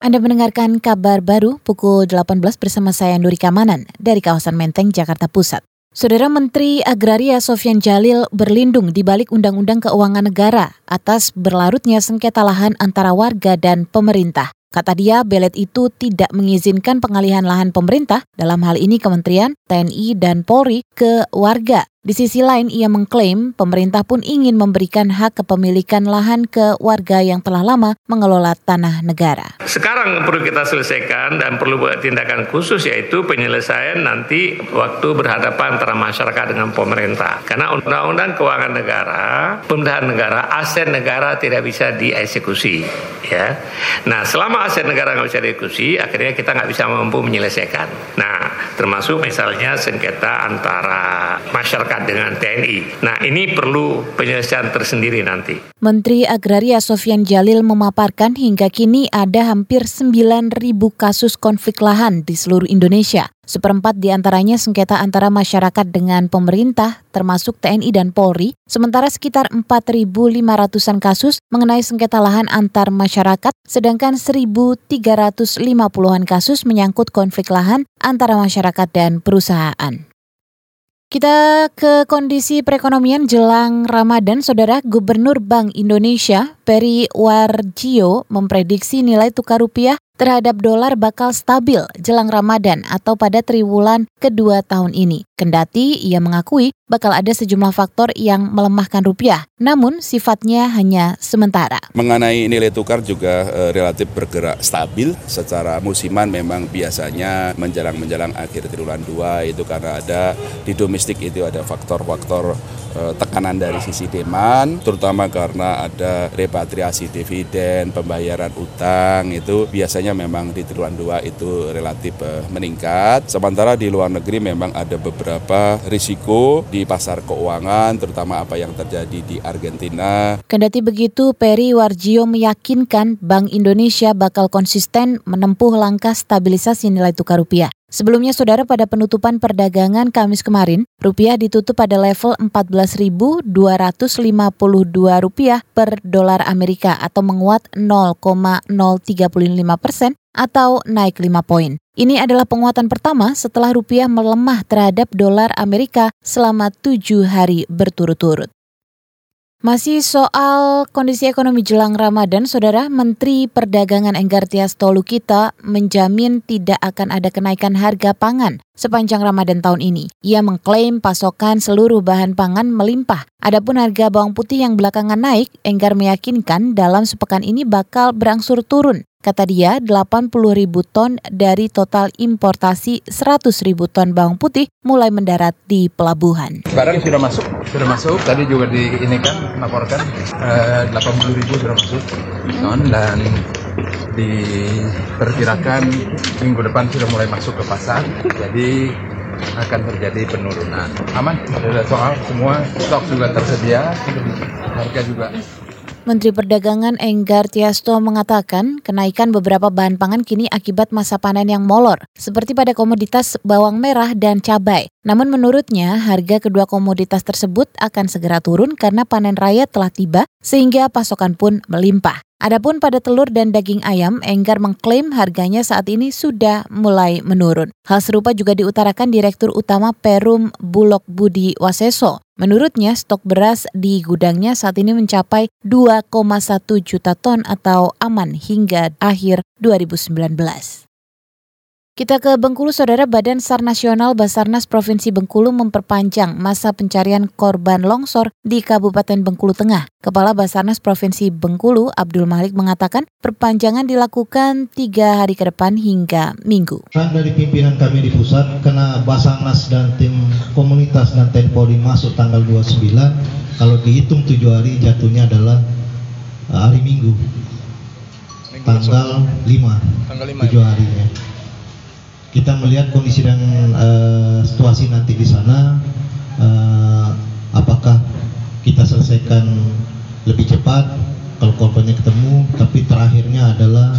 Anda mendengarkan kabar baru pukul 18 bersama saya Nuri Kamanan dari kawasan Menteng, Jakarta Pusat. Saudara Menteri Agraria Sofyan Jalil berlindung di balik Undang-Undang Keuangan Negara atas berlarutnya sengketa lahan antara warga dan pemerintah. Kata dia, belet itu tidak mengizinkan pengalihan lahan pemerintah, dalam hal ini Kementerian, TNI, dan Polri, ke warga. Di sisi lain, ia mengklaim pemerintah pun ingin memberikan hak kepemilikan lahan ke warga yang telah lama mengelola tanah negara. Sekarang perlu kita selesaikan dan perlu buat tindakan khusus yaitu penyelesaian nanti waktu berhadapan antara masyarakat dengan pemerintah. Karena undang-undang keuangan negara, pemerintahan negara, aset negara tidak bisa dieksekusi. Ya, nah selama aset negara nggak bisa dieksekusi, akhirnya kita nggak bisa mampu menyelesaikan. Nah, termasuk misalnya sengketa antara masyarakat dengan TNI. Nah, ini perlu penyelesaian tersendiri nanti. Menteri Agraria Sofian Jalil memaparkan hingga kini ada hampir 9.000 kasus konflik lahan di seluruh Indonesia. Seperempat di antaranya sengketa antara masyarakat dengan pemerintah, termasuk TNI dan Polri, sementara sekitar 4.500-an kasus mengenai sengketa lahan antar masyarakat, sedangkan 1.350-an kasus menyangkut konflik lahan antara masyarakat dan perusahaan. Kita ke kondisi perekonomian jelang Ramadan, Saudara. Gubernur Bank Indonesia Peri Warjio memprediksi nilai tukar rupiah terhadap dolar bakal stabil jelang Ramadan atau pada triwulan kedua tahun ini. Kendati ia mengakui bakal ada sejumlah faktor yang melemahkan rupiah, namun sifatnya hanya sementara. Mengenai nilai tukar juga e, relatif bergerak stabil secara musiman memang biasanya menjelang-menjelang akhir triwulan 2 itu karena ada di domestik itu ada faktor-faktor e, tekanan dari sisi demand terutama karena ada repatriasi dividen, pembayaran utang itu biasanya memang di triwulan 2 itu relatif uh, meningkat. Sementara di luar negeri memang ada beberapa risiko di pasar keuangan, terutama apa yang terjadi di Argentina. Kendati begitu, Peri Warjio meyakinkan Bank Indonesia bakal konsisten menempuh langkah stabilisasi nilai tukar rupiah. Sebelumnya, saudara, pada penutupan perdagangan Kamis kemarin, rupiah ditutup pada level 14.252 rupiah per dolar Amerika atau menguat 0,035 persen atau naik 5 poin. Ini adalah penguatan pertama setelah rupiah melemah terhadap dolar Amerika selama tujuh hari berturut-turut. Masih soal kondisi ekonomi jelang Ramadan, Saudara Menteri Perdagangan Enggar Tias Tolukita menjamin tidak akan ada kenaikan harga pangan sepanjang Ramadan tahun ini. Ia mengklaim pasokan seluruh bahan pangan melimpah. Adapun harga bawang putih yang belakangan naik, Enggar meyakinkan dalam sepekan ini bakal berangsur turun. Kata dia, 80 ribu ton dari total importasi 100 ribu ton bawang putih mulai mendarat di pelabuhan. Barang sudah masuk, sudah masuk. Tadi juga di ini kan laporkan eh, 80 ribu sudah masuk ton dan diperkirakan minggu depan sudah mulai masuk ke pasar. Jadi akan terjadi penurunan. Aman, ada soal semua stok juga tersedia, harga juga Menteri Perdagangan Enggar Tiasto mengatakan kenaikan beberapa bahan pangan kini akibat masa panen yang molor, seperti pada komoditas bawang merah dan cabai. Namun menurutnya, harga kedua komoditas tersebut akan segera turun karena panen raya telah tiba, sehingga pasokan pun melimpah. Adapun pada telur dan daging ayam, Enggar mengklaim harganya saat ini sudah mulai menurun. Hal serupa juga diutarakan Direktur Utama Perum Bulog Budi Waseso. Menurutnya, stok beras di gudangnya saat ini mencapai 2,1 juta ton atau aman hingga akhir 2019. Kita ke Bengkulu, Saudara Badan SAR Nasional Basarnas Provinsi Bengkulu memperpanjang masa pencarian korban longsor di Kabupaten Bengkulu Tengah. Kepala Basarnas Provinsi Bengkulu, Abdul Malik mengatakan perpanjangan dilakukan tiga hari ke depan hingga minggu. Dari pimpinan kami di pusat, karena Basarnas dan tim komunitas dan TNI Polri masuk tanggal 29, kalau dihitung tujuh hari jatuhnya adalah uh, hari Minggu. Tanggal 5, tanggal 5 tujuh hari ya kita melihat kondisi dan uh, situasi nanti di sana uh, apakah kita selesaikan lebih cepat kalau korbannya ketemu tapi terakhirnya adalah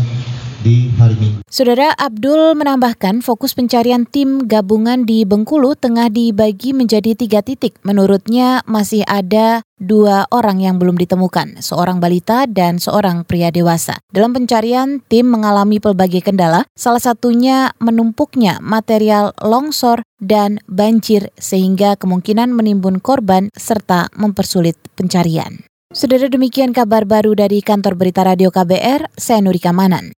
di hari ini. Saudara Abdul menambahkan fokus pencarian tim gabungan di Bengkulu tengah dibagi menjadi tiga titik. Menurutnya masih ada dua orang yang belum ditemukan, seorang balita dan seorang pria dewasa. Dalam pencarian, tim mengalami pelbagai kendala, salah satunya menumpuknya material longsor dan banjir sehingga kemungkinan menimbun korban serta mempersulit pencarian. Saudara demikian kabar baru dari kantor berita radio KBR, saya Nurika Manan.